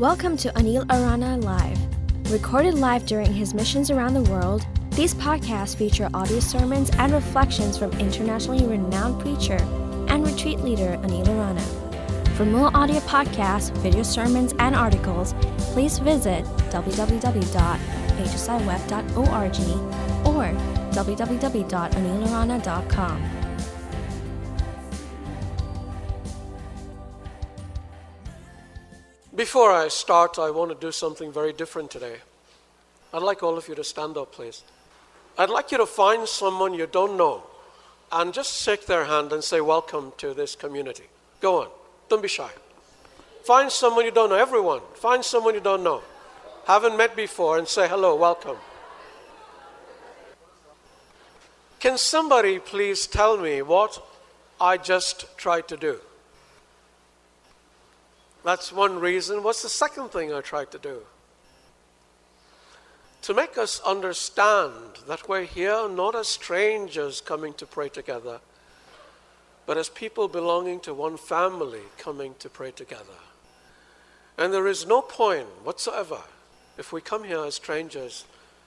Welcome to Anil Arana Live. Recorded live during his missions around the world, these podcasts feature audio sermons and reflections from internationally renowned preacher and retreat leader Anil Arana. For more audio podcasts, video sermons, and articles, please visit www.hsiweb.org or www.anilarana.com. Before I start, I want to do something very different today. I'd like all of you to stand up, please. I'd like you to find someone you don't know and just shake their hand and say, Welcome to this community. Go on, don't be shy. Find someone you don't know, everyone. Find someone you don't know, haven't met before, and say, Hello, welcome. Can somebody please tell me what I just tried to do? That's one reason. What's the second thing I tried to do? To make us understand that we're here not as strangers coming to pray together, but as people belonging to one family coming to pray together. And there is no point whatsoever if we come here as strangers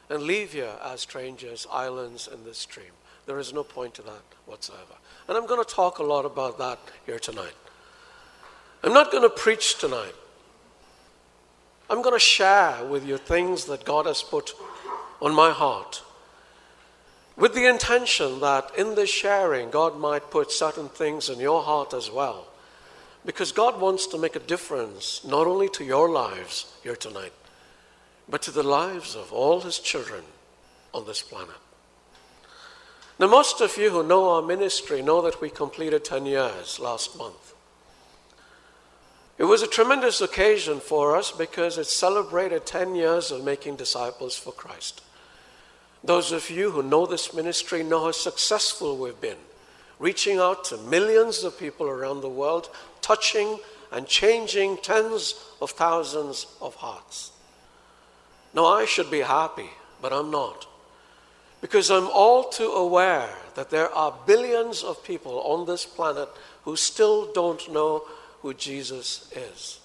and leave here as strangers, islands in this stream. There is no point to that whatsoever. And I'm going to talk a lot about that here tonight. I'm not going to preach tonight. I'm going to share with you things that God has put on my heart with the intention that in this sharing, God might put certain things in your heart as well. Because God wants to make a difference not only to your lives here tonight, but to the lives of all His children on this planet. Now, most of you who know our ministry know that we completed 10 years last month. It was a tremendous occasion for us because it celebrated 10 years of making disciples for Christ. Those of you who know this ministry know how successful we've been, reaching out to millions of people around the world, touching and changing tens of thousands of hearts. Now, I should be happy, but I'm not. Because I'm all too aware that there are billions of people on this planet who still don't know who Jesus is.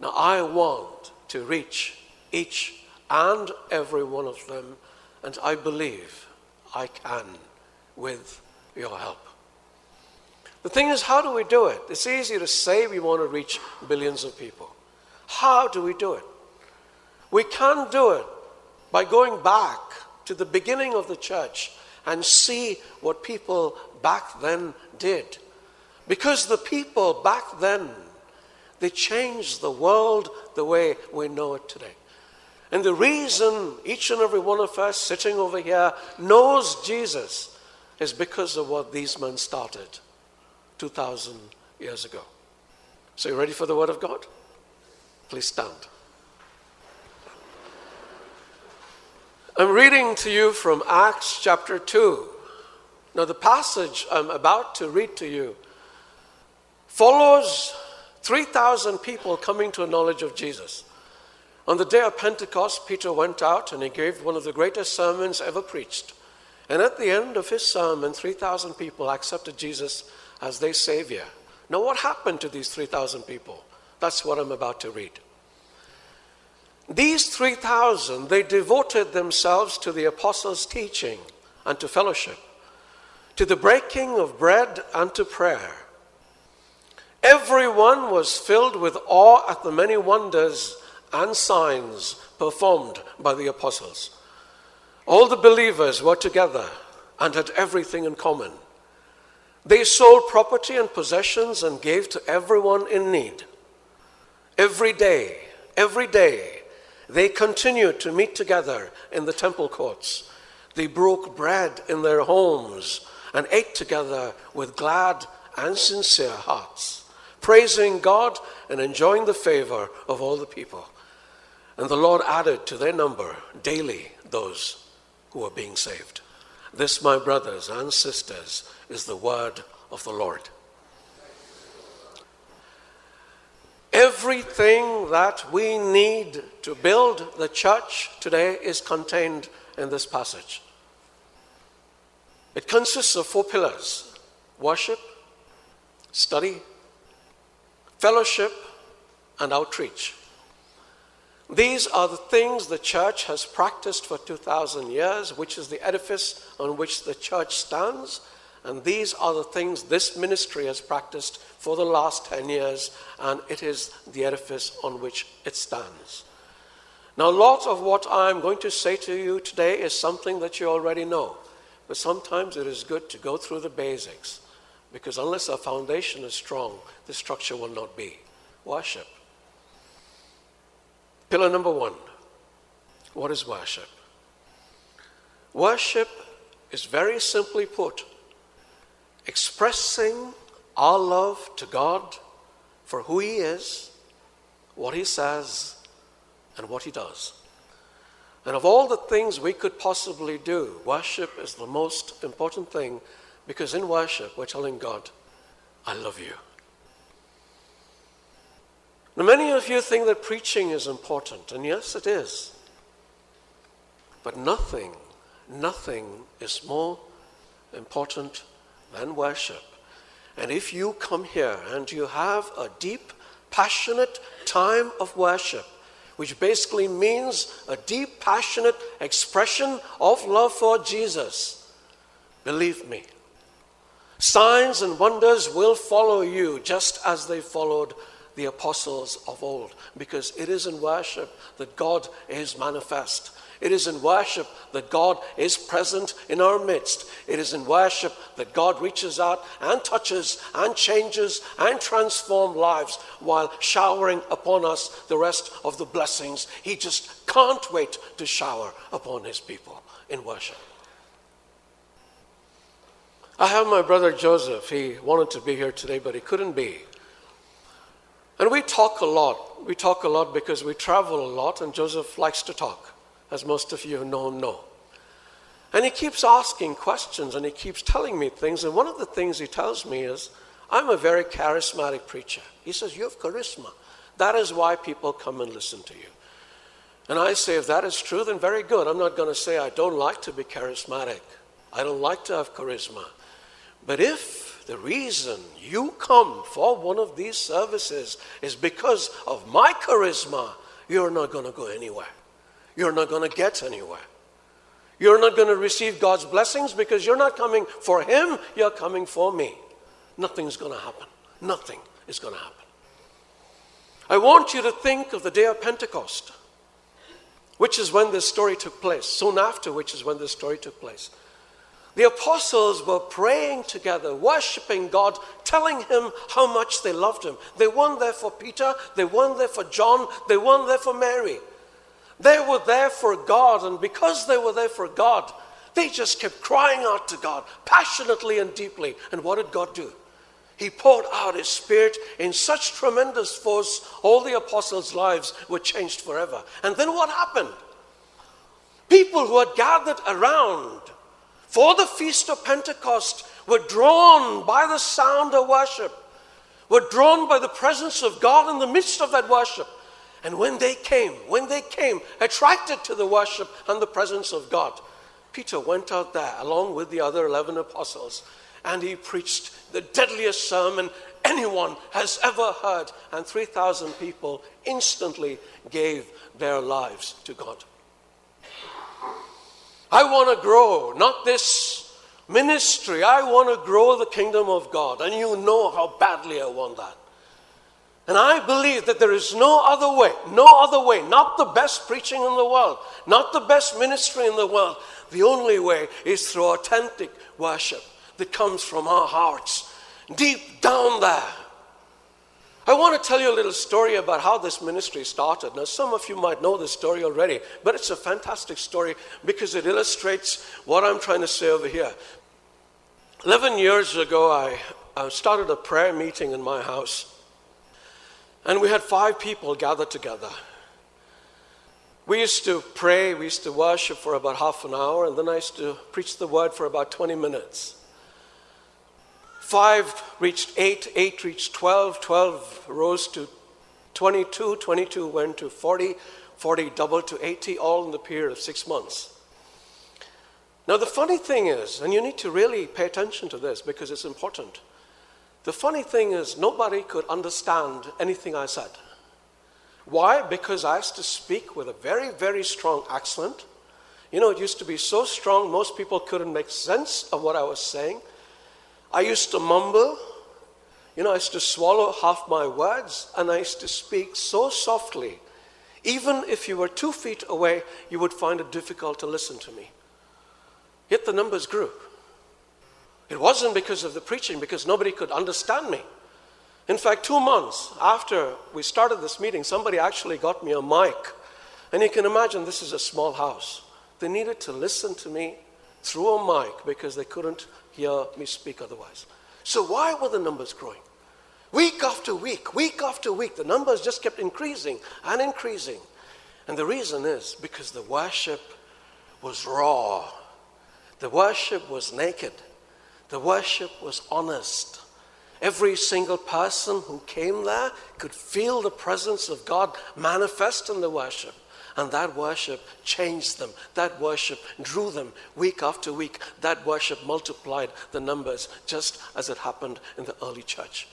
Now, I want to reach each and every one of them, and I believe I can with your help. The thing is, how do we do it? It's easy to say we want to reach billions of people. How do we do it? We can't do it by going back to the beginning of the church and see what people back then did. Because the people back then, they changed the world the way we know it today. And the reason each and every one of us sitting over here knows Jesus is because of what these men started 2,000 years ago. So, you ready for the Word of God? Please stand. I'm reading to you from Acts chapter 2. Now, the passage I'm about to read to you follows 3,000 people coming to a knowledge of Jesus. On the day of Pentecost, Peter went out and he gave one of the greatest sermons ever preached. And at the end of his sermon, 3,000 people accepted Jesus as their Savior. Now, what happened to these 3,000 people? That's what I'm about to read. These 3,000, they devoted themselves to the apostles' teaching and to fellowship, to the breaking of bread and to prayer. Everyone was filled with awe at the many wonders and signs performed by the apostles. All the believers were together and had everything in common. They sold property and possessions and gave to everyone in need. Every day, every day, they continued to meet together in the temple courts. They broke bread in their homes and ate together with glad and sincere hearts praising God and enjoying the favor of all the people. And the Lord added to their number daily those who were being saved. This, my brothers and sisters, is the word of the Lord. Everything that we need to build the church today is contained in this passage. It consists of four pillars worship, study, fellowship, and outreach. These are the things the church has practiced for 2,000 years, which is the edifice on which the church stands. And these are the things this ministry has practiced for the last 10 years, and it is the edifice on which it stands. Now, a lot of what I'm going to say to you today is something that you already know, but sometimes it is good to go through the basics, because unless our foundation is strong, the structure will not be. Worship. Pillar number one what is worship? Worship is very simply put expressing our love to God for who He is, what He says, and what He does. And of all the things we could possibly do, worship is the most important thing because in worship we're telling God, I love you. Now, many of you think that preaching is important, and yes, it is. But nothing, nothing is more important than worship. And if you come here and you have a deep, passionate time of worship, which basically means a deep, passionate expression of love for Jesus, believe me, signs and wonders will follow you just as they followed the apostles of old, because it is in worship that God is manifest. It is in worship that God is present in our midst. It is in worship that God reaches out and touches and changes and transforms lives while showering upon us the rest of the blessings. He just can't wait to shower upon his people in worship. I have my brother Joseph. He wanted to be here today, but he couldn't be. And we talk a lot. We talk a lot because we travel a lot, and Joseph likes to talk, as most of you know him know. And he keeps asking questions and he keeps telling me things. And one of the things he tells me is, I'm a very charismatic preacher. He says, You have charisma. That is why people come and listen to you. And I say, If that is true, then very good. I'm not going to say I don't like to be charismatic, I don't like to have charisma. But if the reason you come for one of these services is because of my charisma, you're not going to go anywhere. You're not going to get anywhere. You're not going to receive God's blessings because you're not coming for Him, you're coming for me. Nothing's going to happen. Nothing is going to happen. I want you to think of the day of Pentecost, which is when this story took place, soon after which is when this story took place. The apostles were praying together, worshiping God, telling him how much they loved him. They weren't there for Peter, they weren't there for John, they weren't there for Mary. They were there for God, and because they were there for God, they just kept crying out to God passionately and deeply. And what did God do? He poured out His Spirit in such tremendous force, all the apostles' lives were changed forever. And then what happened? People who had gathered around for the feast of Pentecost were drawn by the sound of worship, were drawn by the presence of God in the midst of that worship. And when they came, when they came, attracted to the worship and the presence of God, Peter went out there along with the other 11 apostles and he preached the deadliest sermon anyone has ever heard. And 3,000 people instantly gave their lives to God. I want to grow, not this ministry. I want to grow the kingdom of God. And you know how badly I want that. And I believe that there is no other way, no other way, not the best preaching in the world, not the best ministry in the world. The only way is through authentic worship that comes from our hearts, deep down there. I want to tell you a little story about how this ministry started. Now, some of you might know this story already, but it's a fantastic story because it illustrates what I'm trying to say over here. 11 years ago, I, I started a prayer meeting in my house, and we had five people gathered together. We used to pray, we used to worship for about half an hour, and then I used to preach the word for about 20 minutes. Five reached eight, eight reached 12, 12 rose to 22, 22 went to 40, 40 doubled to 80, all in the period of six months. Now, the funny thing is, and you need to really pay attention to this because it's important. The funny thing is, nobody could understand anything I said. Why? Because I used to speak with a very, very strong accent. You know, it used to be so strong, most people couldn't make sense of what I was saying. I used to mumble. You know, I used to swallow half my words, and I used to speak so softly. Even if you were two feet away, you would find it difficult to listen to me. Yet the numbers grew. It wasn't because of the preaching, because nobody could understand me. In fact, two months after we started this meeting, somebody actually got me a mic. And you can imagine this is a small house. They needed to listen to me through a mic because they couldn't hear me speak otherwise. So, why were the numbers growing? Week after week, week after week, the numbers just kept increasing and increasing. And the reason is because the worship was raw, the worship was naked, the worship was honest. Every single person who came there could feel the presence of God manifest in the worship. And that worship changed them. That worship drew them week after week. That worship multiplied the numbers, just as it happened in the early church.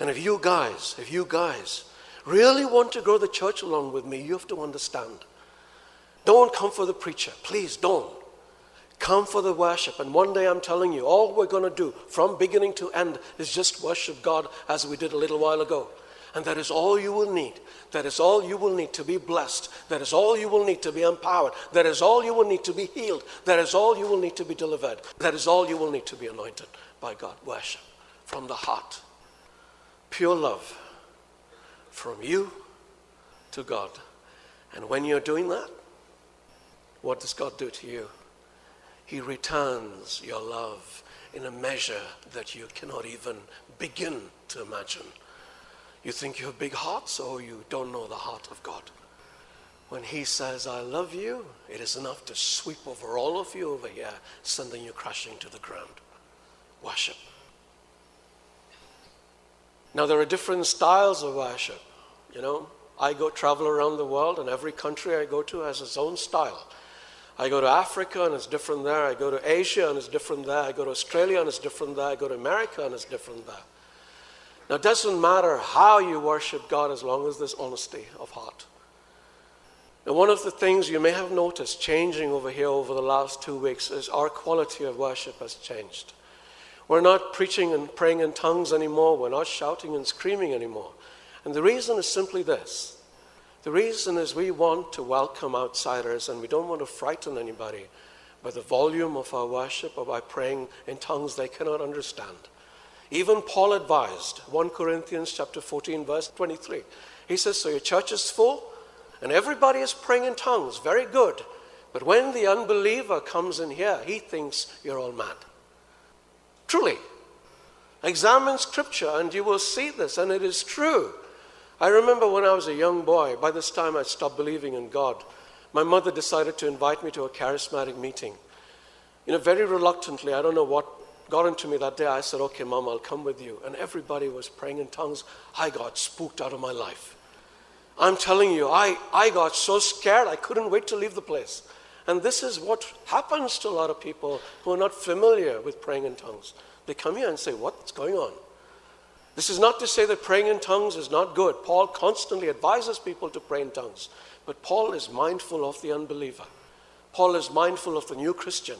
And if you guys, if you guys really want to grow the church along with me, you have to understand. Don't come for the preacher. Please don't. Come for the worship. And one day I'm telling you, all we're going to do from beginning to end is just worship God as we did a little while ago. And that is all you will need. That is all you will need to be blessed. That is all you will need to be empowered. That is all you will need to be healed. That is all you will need to be delivered. That is all you will need to be anointed by God. Worship from the heart. Pure love from you to God. And when you're doing that, what does God do to you? He returns your love in a measure that you cannot even begin to imagine. You think you have big hearts, or you don't know the heart of God. When He says, I love you, it is enough to sweep over all of you over here, sending you crashing to the ground. Worship. Now, there are different styles of worship. You know, I go travel around the world, and every country I go to has its own style. I go to Africa and it's different there. I go to Asia and it's different there. I go to Australia and it's different there. I go to America and it's different there. Now, it doesn't matter how you worship God as long as there's honesty of heart. Now, one of the things you may have noticed changing over here over the last two weeks is our quality of worship has changed. We're not preaching and praying in tongues anymore. We're not shouting and screaming anymore. And the reason is simply this the reason is we want to welcome outsiders and we don't want to frighten anybody by the volume of our worship or by praying in tongues they cannot understand. Even Paul advised, 1 Corinthians chapter 14 verse 23. He says, "So your church is full and everybody is praying in tongues, very good. But when the unbeliever comes in here, he thinks you're all mad." Truly. Examine scripture and you will see this and it is true. I remember when I was a young boy, by this time I stopped believing in God. My mother decided to invite me to a charismatic meeting. You know, very reluctantly, I don't know what got into me that day. I said, Okay, Mom, I'll come with you. And everybody was praying in tongues. I got spooked out of my life. I'm telling you, I, I got so scared I couldn't wait to leave the place. And this is what happens to a lot of people who are not familiar with praying in tongues. They come here and say, What's going on? This is not to say that praying in tongues is not good. Paul constantly advises people to pray in tongues. But Paul is mindful of the unbeliever. Paul is mindful of the new Christian.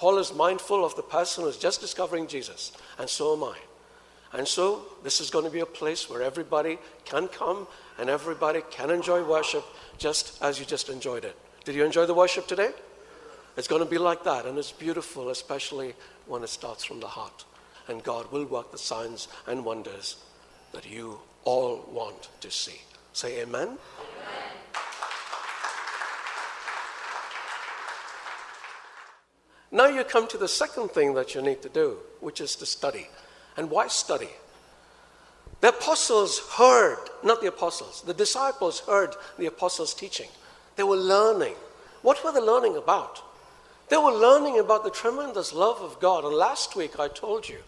Paul is mindful of the person who is just discovering Jesus. And so am I. And so, this is going to be a place where everybody can come and everybody can enjoy worship just as you just enjoyed it. Did you enjoy the worship today? It's going to be like that, and it's beautiful, especially when it starts from the heart and God will work the signs and wonders that you all want to see. Say amen. amen. Now you come to the second thing that you need to do, which is to study. And why study? The apostles heard, not the apostles, the disciples heard the apostles' teaching. They were learning. What were they learning about? They were learning about the tremendous love of God. And last week I told you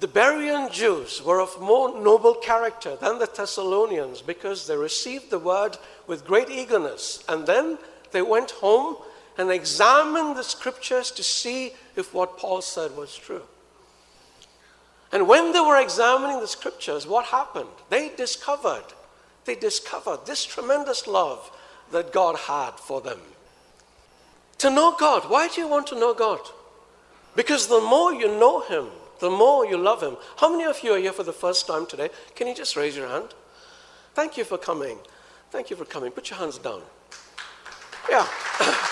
the Berean Jews were of more noble character than the Thessalonians because they received the word with great eagerness. And then they went home and examined the scriptures to see if what Paul said was true. And when they were examining the scriptures, what happened? They discovered they discover this tremendous love that God had for them. To know God. Why do you want to know God? Because the more you know Him, the more you love Him. How many of you are here for the first time today? Can you just raise your hand? Thank you for coming. Thank you for coming. Put your hands down. Yeah.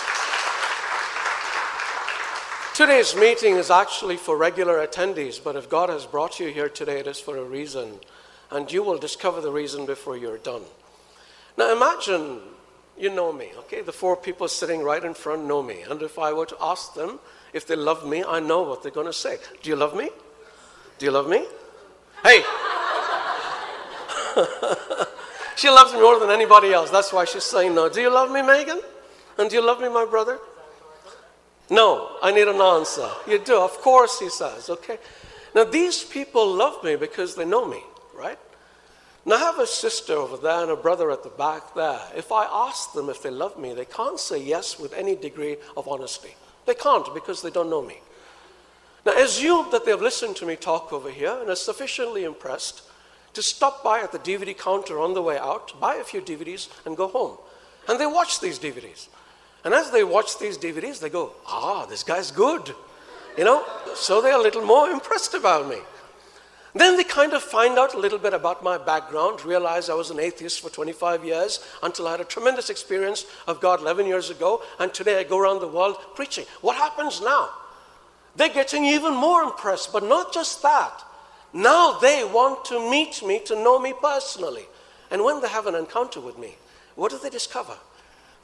Today's meeting is actually for regular attendees, but if God has brought you here today, it is for a reason, and you will discover the reason before you're done. Now imagine you know me, okay? The four people sitting right in front know me. And if I were to ask them if they love me, I know what they're going to say. Do you love me? Do you love me? Hey! she loves me more than anybody else. That's why she's saying no. Do you love me, Megan? And do you love me, my brother? No, I need an answer. You do, of course, he says, okay? Now, these people love me because they know me, right? Now, I have a sister over there and a brother at the back there. If I ask them if they love me, they can't say yes with any degree of honesty. They can't because they don't know me. Now, assume that they've listened to me talk over here and are sufficiently impressed to stop by at the DVD counter on the way out, buy a few DVDs, and go home. And they watch these DVDs. And as they watch these DVDs, they go, ah, this guy's good. You know? So they're a little more impressed about me. Then they kind of find out a little bit about my background, realize I was an atheist for 25 years until I had a tremendous experience of God 11 years ago, and today I go around the world preaching. What happens now? They're getting even more impressed, but not just that. Now they want to meet me, to know me personally. And when they have an encounter with me, what do they discover?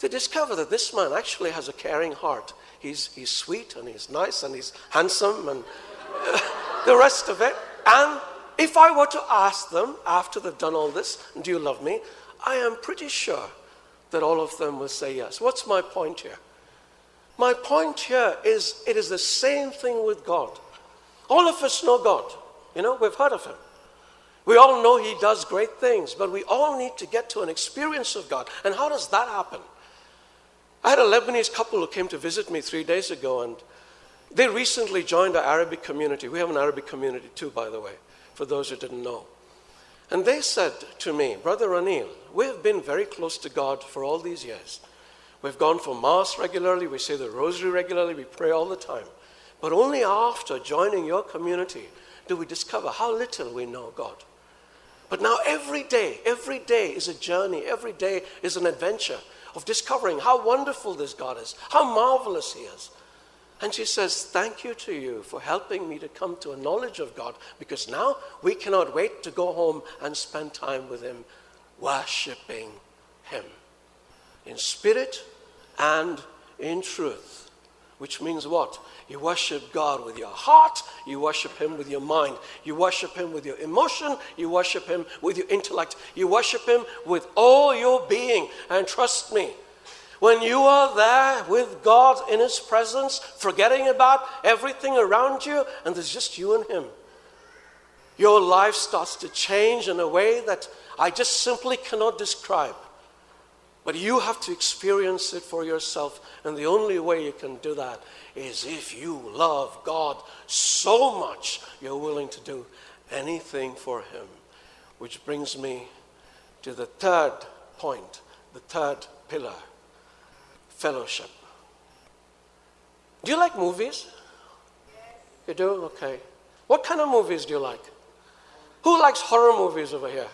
They discover that this man actually has a caring heart. He's, he's sweet and he's nice and he's handsome and the rest of it. And if I were to ask them after they've done all this, do you love me? I am pretty sure that all of them will say yes. What's my point here? My point here is it is the same thing with God. All of us know God. You know, we've heard of Him. We all know He does great things, but we all need to get to an experience of God. And how does that happen? I had a Lebanese couple who came to visit me three days ago, and they recently joined our Arabic community. We have an Arabic community too, by the way, for those who didn't know. And they said to me, Brother Anil, we have been very close to God for all these years. We've gone for Mass regularly, we say the Rosary regularly, we pray all the time. But only after joining your community do we discover how little we know God. But now, every day, every day is a journey, every day is an adventure of discovering how wonderful this God is, how marvelous He is. And she says, Thank you to you for helping me to come to a knowledge of God because now we cannot wait to go home and spend time with Him, worshiping Him in spirit and in truth. Which means what? You worship God with your heart, you worship Him with your mind, you worship Him with your emotion, you worship Him with your intellect, you worship Him with all your being. And trust me, when you are there with God in His presence, forgetting about everything around you, and there's just you and Him, your life starts to change in a way that I just simply cannot describe. But you have to experience it for yourself, and the only way you can do that is if you love God so much you're willing to do anything for Him. Which brings me to the third point, the third pillar fellowship. Do you like movies? You do? Okay. What kind of movies do you like? Who likes horror movies over here?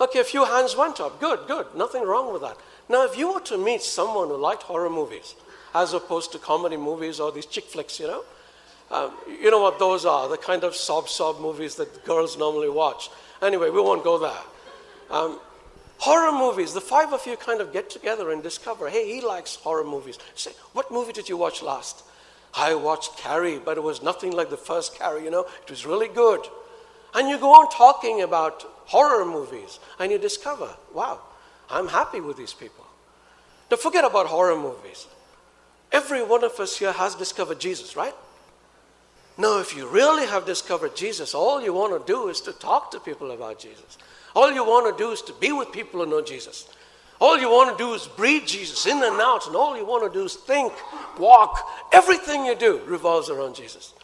Okay, a few hands went up. Good, good. Nothing wrong with that. Now, if you were to meet someone who liked horror movies, as opposed to comedy movies or these chick flicks, you know, um, you know what those are, the kind of sob sob movies that girls normally watch. Anyway, we won't go there. Um, Horror movies, the five of you kind of get together and discover, hey, he likes horror movies. Say, what movie did you watch last? I watched Carrie, but it was nothing like the first Carrie, you know, it was really good. And you go on talking about horror movies, and you discover, wow, I'm happy with these people. Now, forget about horror movies. Every one of us here has discovered Jesus, right? Now, if you really have discovered Jesus, all you want to do is to talk to people about Jesus. All you want to do is to be with people who know Jesus. All you want to do is breathe Jesus in and out, and all you want to do is think, walk. Everything you do revolves around Jesus.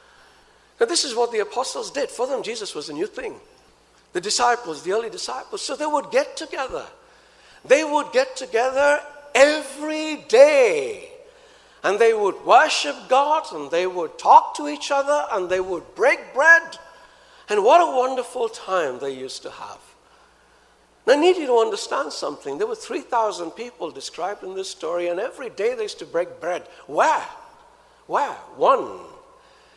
Now, this is what the apostles did. For them, Jesus was a new thing. The disciples, the early disciples. So they would get together. They would get together every day. And they would worship God and they would talk to each other and they would break bread. And what a wonderful time they used to have. Now, I need you to understand something. There were 3,000 people described in this story, and every day they used to break bread. Where? Where? One.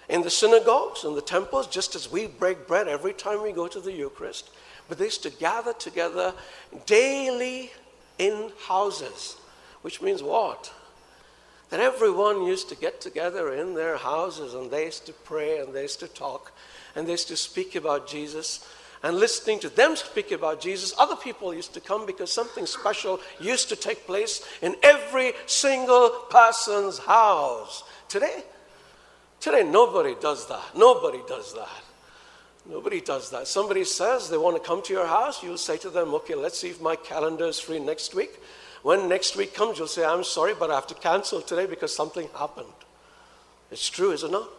In the synagogues, and the temples, just as we break bread every time we go to the Eucharist. But they used to gather together daily in houses, which means what? That everyone used to get together in their houses and they used to pray and they used to talk and they used to speak about Jesus and listening to them speak about Jesus, other people used to come because something special used to take place in every single person's house. Today, today nobody does that. Nobody does that. Nobody does that. Somebody says they want to come to your house, you'll say to them, okay, let's see if my calendar is free next week. When next week comes, you'll say, I'm sorry, but I have to cancel today because something happened. It's true, is it not?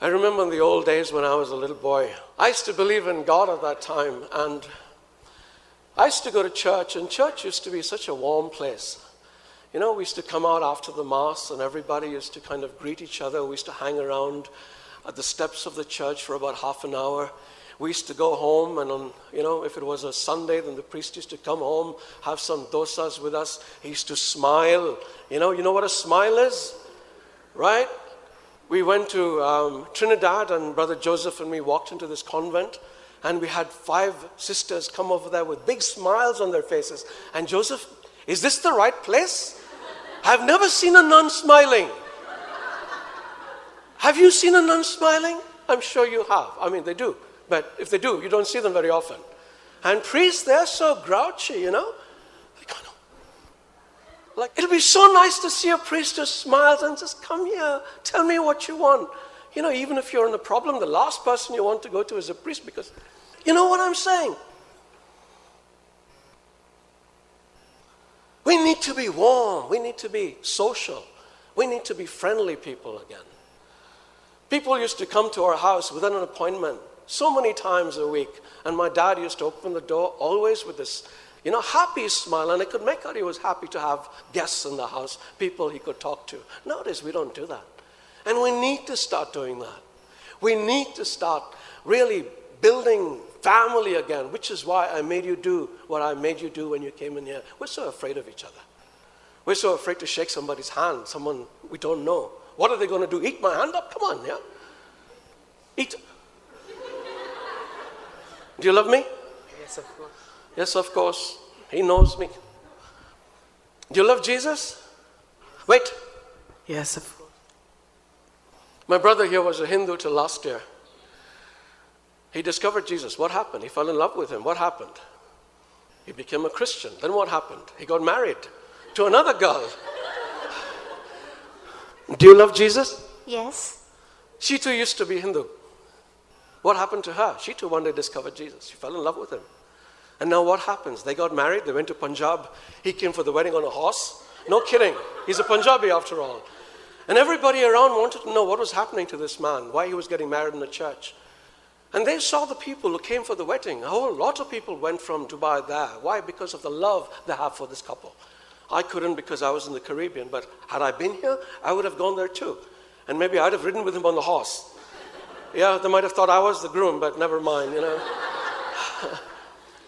I remember in the old days when I was a little boy, I used to believe in God at that time, and I used to go to church, and church used to be such a warm place. You know, we used to come out after the Mass, and everybody used to kind of greet each other. We used to hang around at the steps of the church for about half an hour. We used to go home, and on, you know, if it was a Sunday, then the priest used to come home, have some dosas with us. He used to smile. You know, you know what a smile is? Right? we went to um, Trinidad, and Brother Joseph and me walked into this convent, and we had five sisters come over there with big smiles on their faces. And Joseph, is this the right place? I've never seen a nun smiling. Have you seen a nun smiling? I'm sure you have. I mean, they do. But if they do, you don't see them very often. And priests, they're so grouchy, you know? Like, it'll be so nice to see a priest who smiles and says, Come here, tell me what you want. You know, even if you're in a problem, the last person you want to go to is a priest because, you know what I'm saying? We need to be warm. We need to be social. We need to be friendly people again. People used to come to our house without an appointment so many times a week. And my dad used to open the door always with this you know, happy smile, and I could make out he was happy to have guests in the house, people he could talk to. Nowadays, we don't do that. And we need to start doing that. We need to start really building family again, which is why I made you do what I made you do when you came in here. We're so afraid of each other. We're so afraid to shake somebody's hand, someone we don't know. What are they going to do? Eat my hand up? Come on, yeah? Eat. Do you love me? Yes, of course. Yes, of course. He knows me. Do you love Jesus? Wait. Yes, of course. My brother here was a Hindu till last year. He discovered Jesus. What happened? He fell in love with him. What happened? He became a Christian. Then what happened? He got married to another girl. Do you love Jesus? Yes. She too used to be Hindu. What happened to her? She too one day discovered Jesus. She fell in love with him. And now what happens? They got married, they went to Punjab. He came for the wedding on a horse. No kidding. He's a Punjabi after all. And everybody around wanted to know what was happening to this man, why he was getting married in the church. And they saw the people who came for the wedding. A whole lot of people went from Dubai there. Why? Because of the love they have for this couple. I couldn't because I was in the Caribbean, but had I been here, I would have gone there too. And maybe I'd have ridden with him on the horse. Yeah, they might have thought I was the groom, but never mind, you know.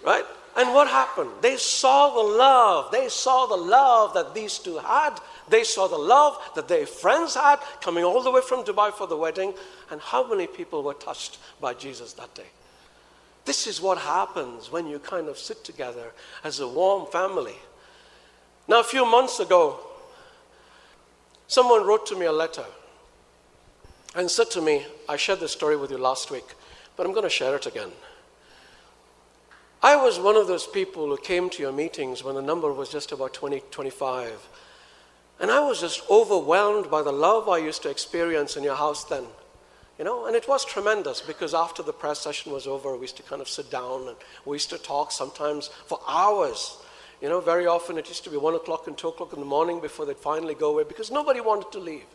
Right? And what happened? They saw the love. They saw the love that these two had. They saw the love that their friends had coming all the way from Dubai for the wedding. And how many people were touched by Jesus that day? This is what happens when you kind of sit together as a warm family. Now, a few months ago, someone wrote to me a letter and said to me, I shared this story with you last week, but I'm going to share it again. I was one of those people who came to your meetings when the number was just about 20, 25. And I was just overwhelmed by the love I used to experience in your house then. You know, and it was tremendous because after the press session was over, we used to kind of sit down and we used to talk sometimes for hours. You know, very often it used to be one o'clock and two o'clock in the morning before they'd finally go away because nobody wanted to leave.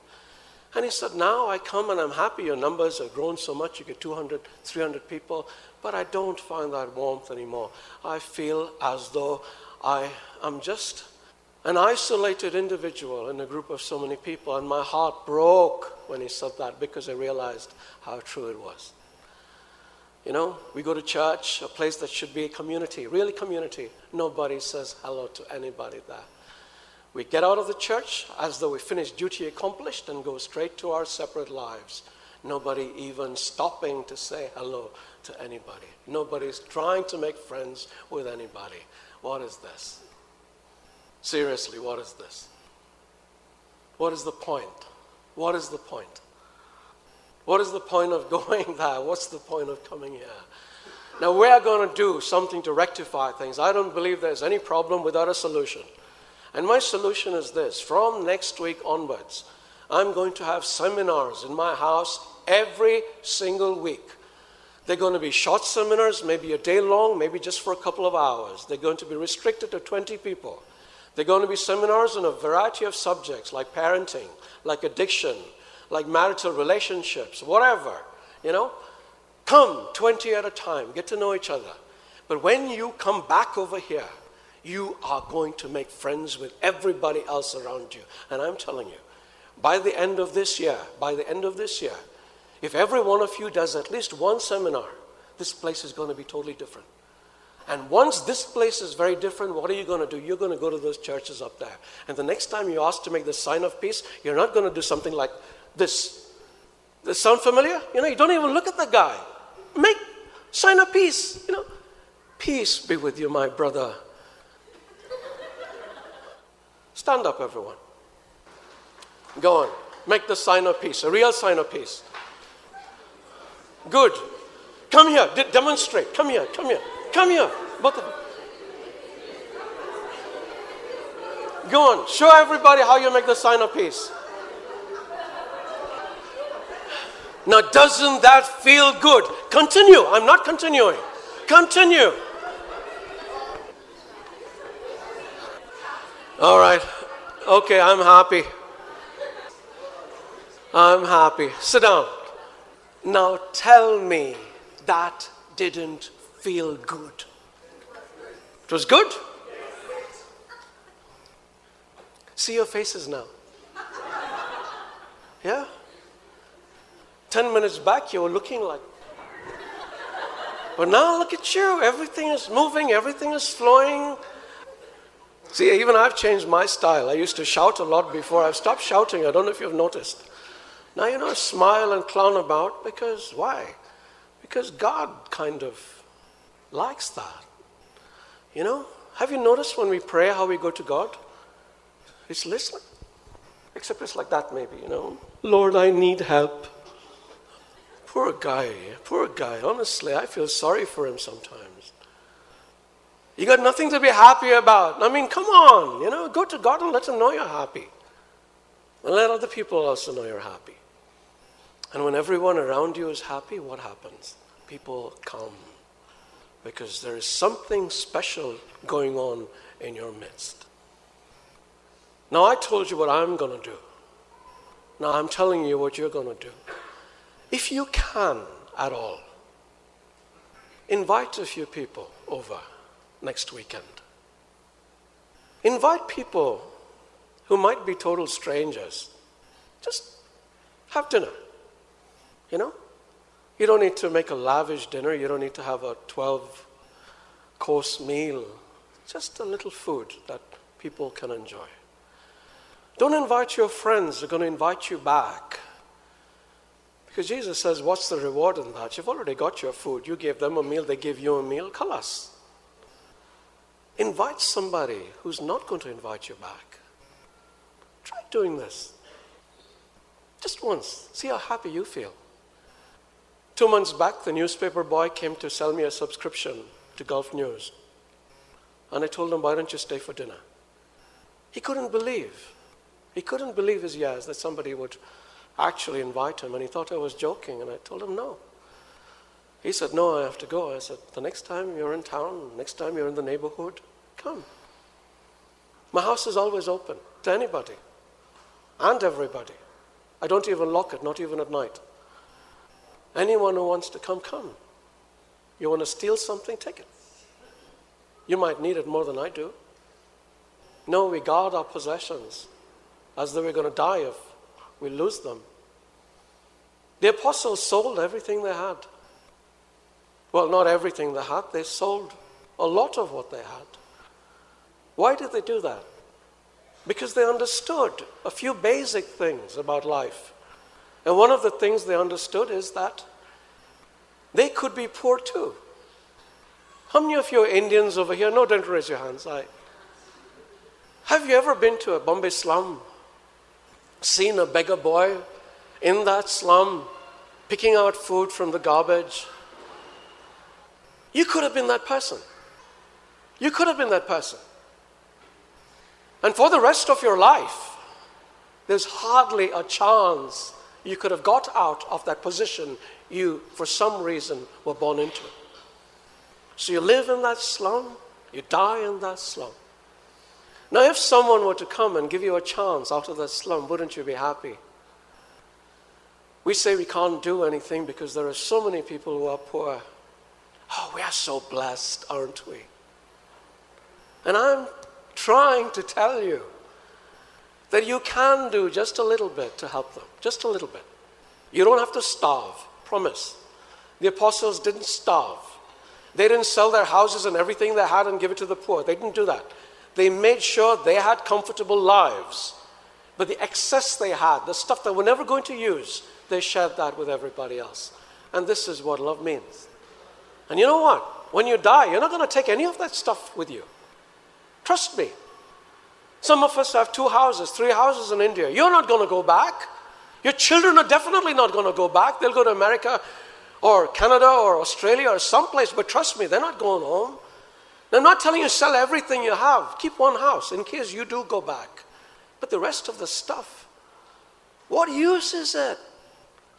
And he said, Now I come and I'm happy. Your numbers have grown so much. You get 200, 300 people. But I don't find that warmth anymore. I feel as though I am just an isolated individual in a group of so many people. And my heart broke when he said that because I realized how true it was. You know, we go to church, a place that should be a community, really community. Nobody says hello to anybody there. We get out of the church as though we finished duty accomplished and go straight to our separate lives. Nobody even stopping to say hello to anybody. Nobody's trying to make friends with anybody. What is this? Seriously, what is this? What is the point? What is the point? What is the point of going there? What's the point of coming here? Now, we're going to do something to rectify things. I don't believe there's any problem without a solution. And my solution is this from next week onwards, I'm going to have seminars in my house every single week. They're going to be short seminars, maybe a day long, maybe just for a couple of hours. They're going to be restricted to 20 people. They're going to be seminars on a variety of subjects like parenting, like addiction, like marital relationships, whatever, you know. Come 20 at a time, get to know each other. But when you come back over here, you are going to make friends with everybody else around you. And I'm telling you, by the end of this year, by the end of this year, if every one of you does at least one seminar, this place is going to be totally different. And once this place is very different, what are you going to do? You're going to go to those churches up there. And the next time you're asked to make the sign of peace, you're not going to do something like this. Does sound familiar? You know, you don't even look at the guy. Make sign of peace. You know, peace be with you, my brother. Stand up, everyone. Go on. Make the sign of peace, a real sign of peace. Good. Come here. De- demonstrate. Come here. Come here. Come here. Both of. Go on. Show everybody how you make the sign of peace. Now, doesn't that feel good? Continue. I'm not continuing. Continue. All right. Okay, I'm happy. I'm happy. Sit down. Now tell me that didn't feel good. It was good? See your faces now. Yeah? Ten minutes back, you were looking like. But now look at you. Everything is moving, everything is flowing. See, even I've changed my style. I used to shout a lot before. I've stopped shouting. I don't know if you've noticed. Now, you know, smile and clown about because why? Because God kind of likes that. You know, have you noticed when we pray how we go to God? He's listening. Except it's like that, maybe, you know. Lord, I need help. Poor guy, poor guy. Honestly, I feel sorry for him sometimes. You got nothing to be happy about. I mean, come on, you know, go to God and let Him know you're happy. And let other people also know you're happy. And when everyone around you is happy, what happens? People come because there is something special going on in your midst. Now, I told you what I'm going to do. Now, I'm telling you what you're going to do. If you can at all, invite a few people over next weekend. Invite people who might be total strangers. Just have dinner. You know? You don't need to make a lavish dinner, you don't need to have a 12 course meal. Just a little food that people can enjoy. Don't invite your friends, they're going to invite you back. Because Jesus says, What's the reward in that? You've already got your food. You gave them a meal, they gave you a meal. Kalas. Invite somebody who's not going to invite you back. Try doing this. Just once. See how happy you feel. Two months back, the newspaper boy came to sell me a subscription to Gulf News. And I told him, Why don't you stay for dinner? He couldn't believe. He couldn't believe his ears that somebody would actually invite him. And he thought I was joking. And I told him, No. He said, No, I have to go. I said, The next time you're in town, next time you're in the neighborhood, come. My house is always open to anybody and everybody. I don't even lock it, not even at night. Anyone who wants to come, come. You want to steal something, take it. You might need it more than I do. No, we guard our possessions as though we're going to die if we lose them. The apostles sold everything they had. Well, not everything they had, they sold a lot of what they had. Why did they do that? Because they understood a few basic things about life. And one of the things they understood is that they could be poor too. How many of you are Indians over here? No, don't raise your hands. I, have you ever been to a Bombay slum? Seen a beggar boy in that slum picking out food from the garbage? You could have been that person. You could have been that person. And for the rest of your life, there's hardly a chance you could have got out of that position you, for some reason, were born into. So you live in that slum, you die in that slum. Now, if someone were to come and give you a chance out of that slum, wouldn't you be happy? We say we can't do anything because there are so many people who are poor. Oh, we are so blessed, aren't we? And I'm trying to tell you that you can do just a little bit to help them, just a little bit. You don't have to starve, promise. The apostles didn't starve. They didn't sell their houses and everything they had and give it to the poor. They didn't do that. They made sure they had comfortable lives. But the excess they had, the stuff they were never going to use, they shared that with everybody else. And this is what love means. And you know what? When you die, you're not going to take any of that stuff with you. Trust me. Some of us have two houses, three houses in India. You're not going to go back. Your children are definitely not going to go back. They'll go to America or Canada or Australia or someplace, but trust me, they're not going home. I'm not telling you sell everything you have. Keep one house in case you do go back. But the rest of the stuff, what use is it?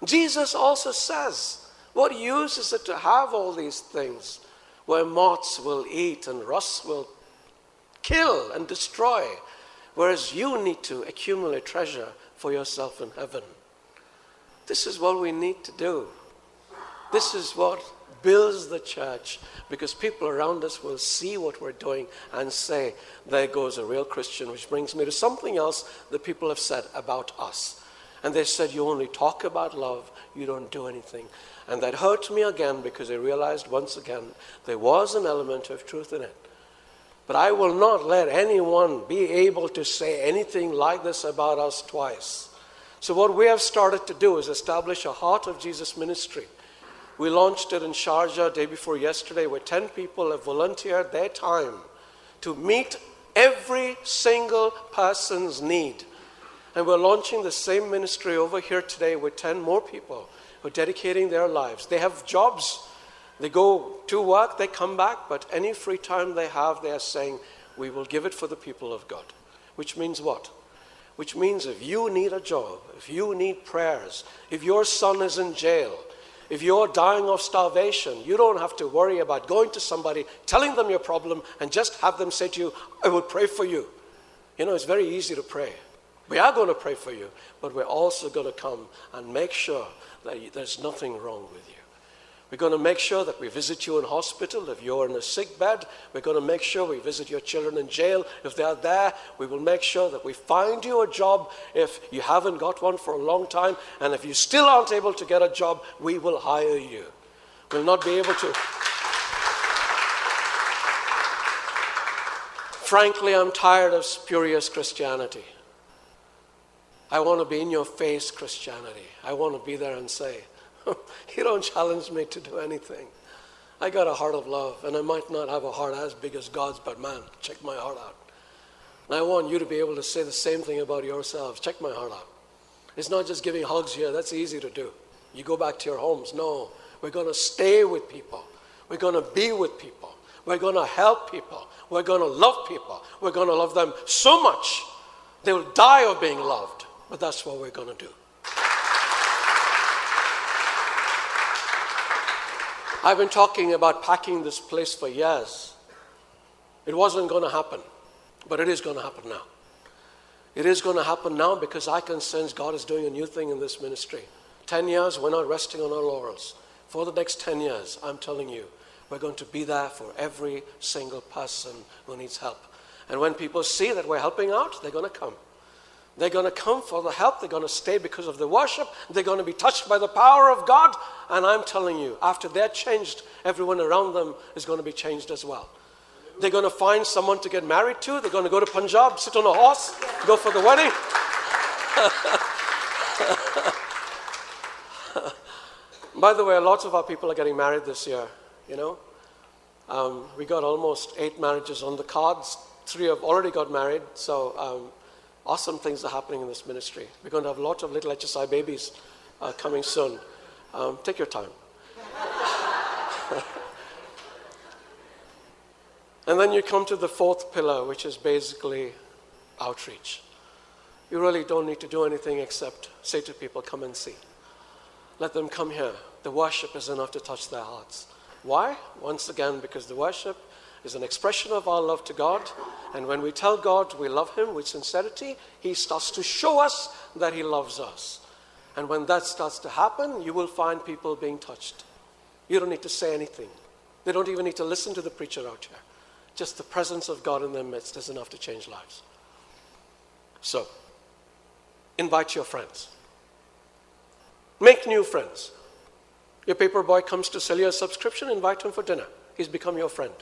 Jesus also says, what use is it to have all these things where moths will eat and rust will kill and destroy, whereas you need to accumulate treasure for yourself in heaven. This is what we need to do. This is what builds the church because people around us will see what we're doing and say, There goes a real Christian, which brings me to something else that people have said about us. And they said, You only talk about love, you don't do anything. And that hurt me again because I realized once again there was an element of truth in it. But I will not let anyone be able to say anything like this about us twice. So, what we have started to do is establish a Heart of Jesus ministry. We launched it in Sharjah day before yesterday, where 10 people have volunteered their time to meet every single person's need. And we're launching the same ministry over here today with 10 more people who are dedicating their lives. They have jobs they go to work, they come back, but any free time they have, they are saying, We will give it for the people of God. Which means what? Which means if you need a job, if you need prayers, if your son is in jail, if you're dying of starvation, you don't have to worry about going to somebody, telling them your problem, and just have them say to you, I will pray for you. You know, it's very easy to pray. We are going to pray for you, but we're also going to come and make sure that there's nothing wrong with you. We're going to make sure that we visit you in hospital if you're in a sick bed. We're going to make sure we visit your children in jail if they're there. We will make sure that we find you a job if you haven't got one for a long time. And if you still aren't able to get a job, we will hire you. We'll not be able to. Frankly, I'm tired of spurious Christianity. I want to be in your face Christianity. I want to be there and say, you don't challenge me to do anything. I got a heart of love, and I might not have a heart as big as God's, but man, check my heart out. And I want you to be able to say the same thing about yourselves. Check my heart out. It's not just giving hugs here, that's easy to do. You go back to your homes. No, we're going to stay with people, we're going to be with people, we're going to help people, we're going to love people, we're going to love them so much they will die of being loved. But that's what we're going to do. I've been talking about packing this place for years. It wasn't going to happen, but it is going to happen now. It is going to happen now because I can sense God is doing a new thing in this ministry. 10 years, we're not resting on our laurels. For the next 10 years, I'm telling you, we're going to be there for every single person who needs help. And when people see that we're helping out, they're going to come. They're going to come for the help. They're going to stay because of the worship. They're going to be touched by the power of God. And I'm telling you, after they're changed, everyone around them is going to be changed as well. They're going to find someone to get married to. They're going to go to Punjab, sit on a horse, go for the wedding. By the way, lots of our people are getting married this year, you know. Um, we got almost eight marriages on the cards. Three have already got married. So um, awesome things are happening in this ministry. We're going to have lots of little HSI babies uh, coming soon. Um, take your time. and then you come to the fourth pillar, which is basically outreach. You really don't need to do anything except say to people, come and see. Let them come here. The worship is enough to touch their hearts. Why? Once again, because the worship is an expression of our love to God. And when we tell God we love Him with sincerity, He starts to show us that He loves us. And when that starts to happen, you will find people being touched. You don't need to say anything, they don't even need to listen to the preacher out here. Just the presence of God in their midst is enough to change lives. So, invite your friends. Make new friends. Your paper boy comes to sell you a subscription, invite him for dinner. He's become your friend.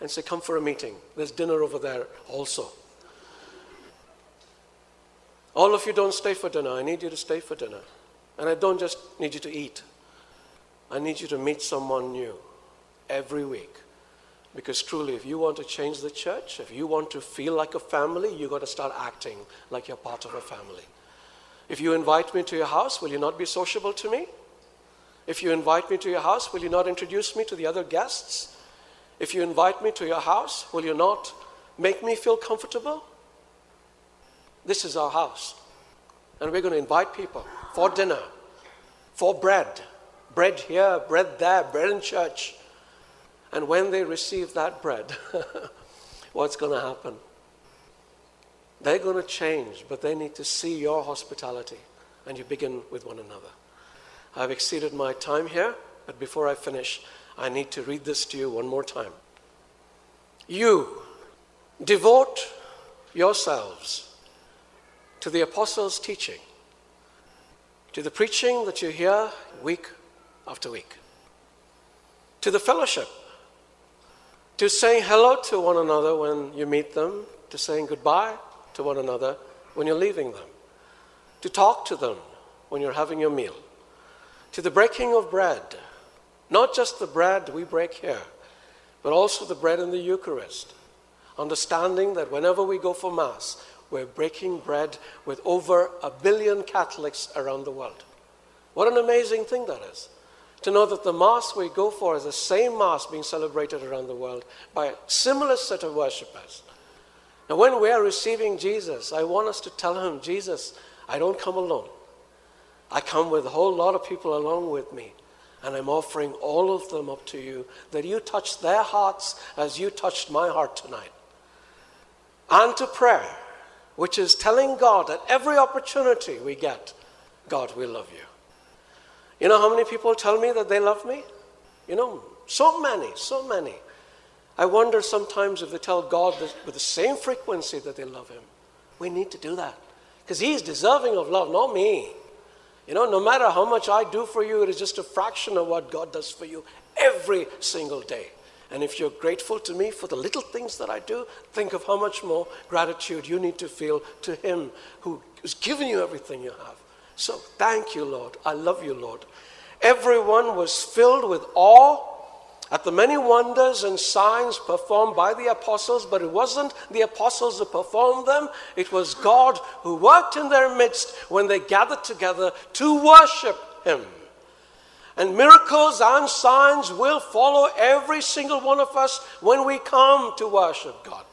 And say, Come for a meeting. There's dinner over there also. All of you don't stay for dinner. I need you to stay for dinner. And I don't just need you to eat, I need you to meet someone new every week. Because truly, if you want to change the church, if you want to feel like a family, you've got to start acting like you're part of a family. If you invite me to your house, will you not be sociable to me? If you invite me to your house, will you not introduce me to the other guests? If you invite me to your house, will you not make me feel comfortable? This is our house. And we're going to invite people for dinner, for bread. Bread here, bread there, bread in church. And when they receive that bread, what's going to happen? They're going to change, but they need to see your hospitality. And you begin with one another. I've exceeded my time here, but before I finish, I need to read this to you one more time. You devote yourselves to the apostles' teaching, to the preaching that you hear week after week, to the fellowship, to saying hello to one another when you meet them, to saying goodbye to one another when you're leaving them, to talk to them when you're having your meal, to the breaking of bread, not just the bread we break here, but also the bread in the Eucharist, understanding that whenever we go for Mass, we're breaking bread with over a billion Catholics around the world. What an amazing thing that is. To know that the Mass we go for is the same Mass being celebrated around the world by a similar set of worshippers. Now, when we are receiving Jesus, I want us to tell him, Jesus, I don't come alone. I come with a whole lot of people along with me. And I'm offering all of them up to you that you touch their hearts as you touched my heart tonight. And to prayer, which is telling God at every opportunity we get, God, we love you. You know how many people tell me that they love me? You know, so many, so many. I wonder sometimes if they tell God with the same frequency that they love Him. We need to do that because He's deserving of love, not me. You know, no matter how much I do for you, it is just a fraction of what God does for you every single day. And if you're grateful to me for the little things that I do, think of how much more gratitude you need to feel to Him who has given you everything you have. So thank you, Lord. I love you, Lord. Everyone was filled with awe at the many wonders and signs performed by the apostles, but it wasn't the apostles who performed them, it was God who worked in their midst when they gathered together to worship Him. And miracles and signs will follow every single one of us when we come to worship God.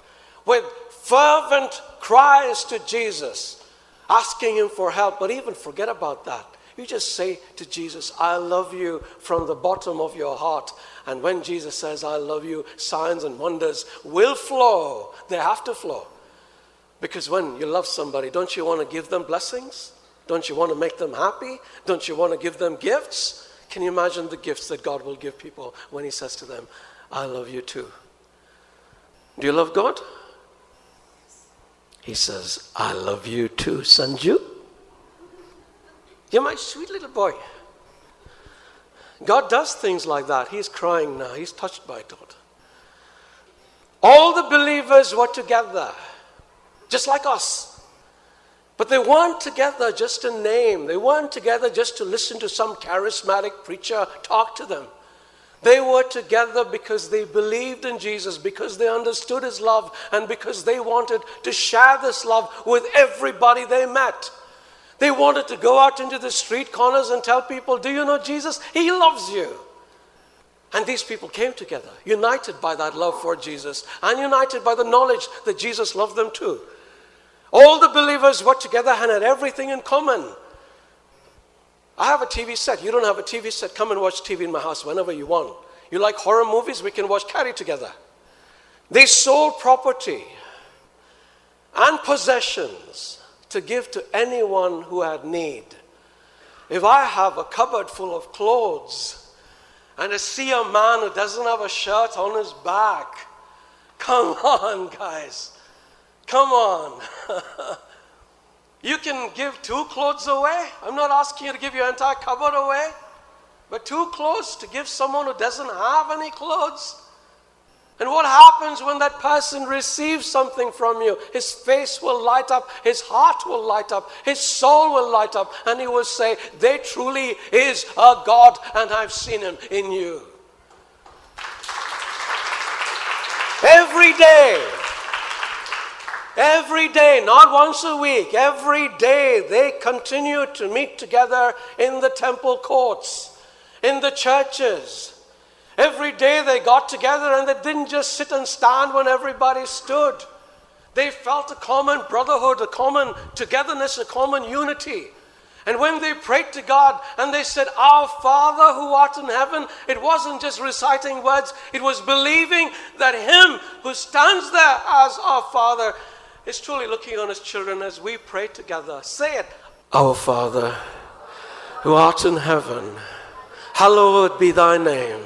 With fervent cries to Jesus, asking Him for help, but even forget about that. You just say to Jesus, I love you from the bottom of your heart. And when Jesus says, I love you, signs and wonders will flow. They have to flow. Because when you love somebody, don't you want to give them blessings? Don't you want to make them happy? Don't you want to give them gifts? Can you imagine the gifts that God will give people when He says to them, I love you too? Do you love God? He says, I love you too, Sanju. You're my sweet little boy. God does things like that. He's crying now. He's touched by God. All the believers were together, just like us. But they weren't together just to name. They weren't together just to listen to some charismatic preacher talk to them. They were together because they believed in Jesus, because they understood his love, and because they wanted to share this love with everybody they met. They wanted to go out into the street corners and tell people, Do you know Jesus? He loves you. And these people came together, united by that love for Jesus and united by the knowledge that Jesus loved them too. All the believers were together and had everything in common. I have a TV set. You don't have a TV set. Come and watch TV in my house whenever you want. You like horror movies? We can watch Carrie together. They sold property and possessions to give to anyone who had need. If I have a cupboard full of clothes and I see a man who doesn't have a shirt on his back, come on, guys. Come on. you can give two clothes away. I'm not asking you to give your entire cupboard away, but two clothes to give someone who doesn't have any clothes. And what happens when that person receives something from you? His face will light up, his heart will light up, his soul will light up, and he will say, There truly is a God, and I've seen him in you. Every day, every day, not once a week, every day they continue to meet together in the temple courts, in the churches Every day they got together and they didn't just sit and stand when everybody stood. They felt a common brotherhood, a common togetherness, a common unity. And when they prayed to God and they said, Our Father who art in heaven, it wasn't just reciting words, it was believing that Him who stands there as our Father is truly looking on His children as we pray together. Say it, Our Father who art in heaven, hallowed be thy name.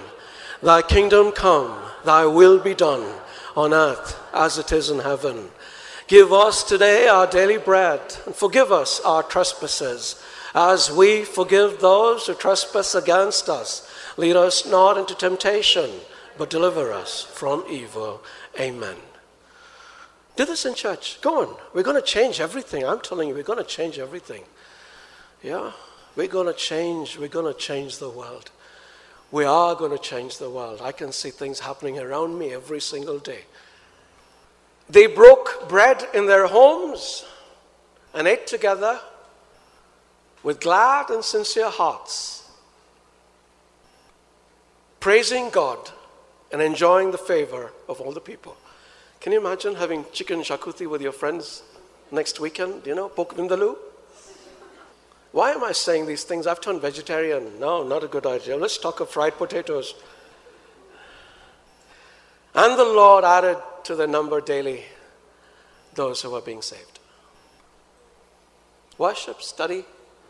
Thy kingdom come, thy will be done on earth as it is in heaven. Give us today our daily bread and forgive us our trespasses as we forgive those who trespass against us. Lead us not into temptation, but deliver us from evil. Amen. Do this in church. Go on. We're going to change everything. I'm telling you, we're going to change everything. Yeah? We're going to change. We're going to change the world. We are going to change the world. I can see things happening around me every single day. They broke bread in their homes and ate together with glad and sincere hearts, praising God and enjoying the favor of all the people. Can you imagine having chicken xacuti with your friends next weekend? You know, poke vindaloo? Why am I saying these things? I've turned vegetarian. No, not a good idea. Let's talk of fried potatoes. And the Lord added to the number daily those who were being saved. Worship, study,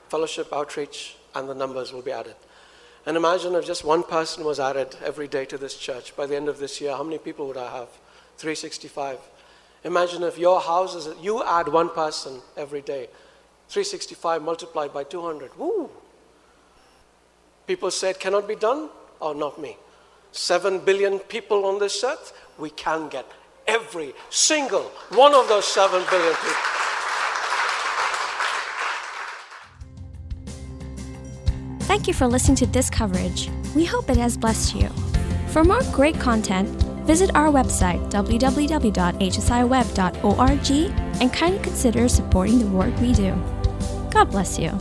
fellowship, outreach, and the numbers will be added. And imagine if just one person was added every day to this church. By the end of this year, how many people would I have? 365. Imagine if your house is, you add one person every day. 365 multiplied by 200. Woo! People say it cannot be done. Oh, not me. Seven billion people on this earth, we can get every single one of those seven billion people. Thank you for listening to this coverage. We hope it has blessed you. For more great content, visit our website www.hsiweb.org and kindly consider supporting the work we do. God bless you.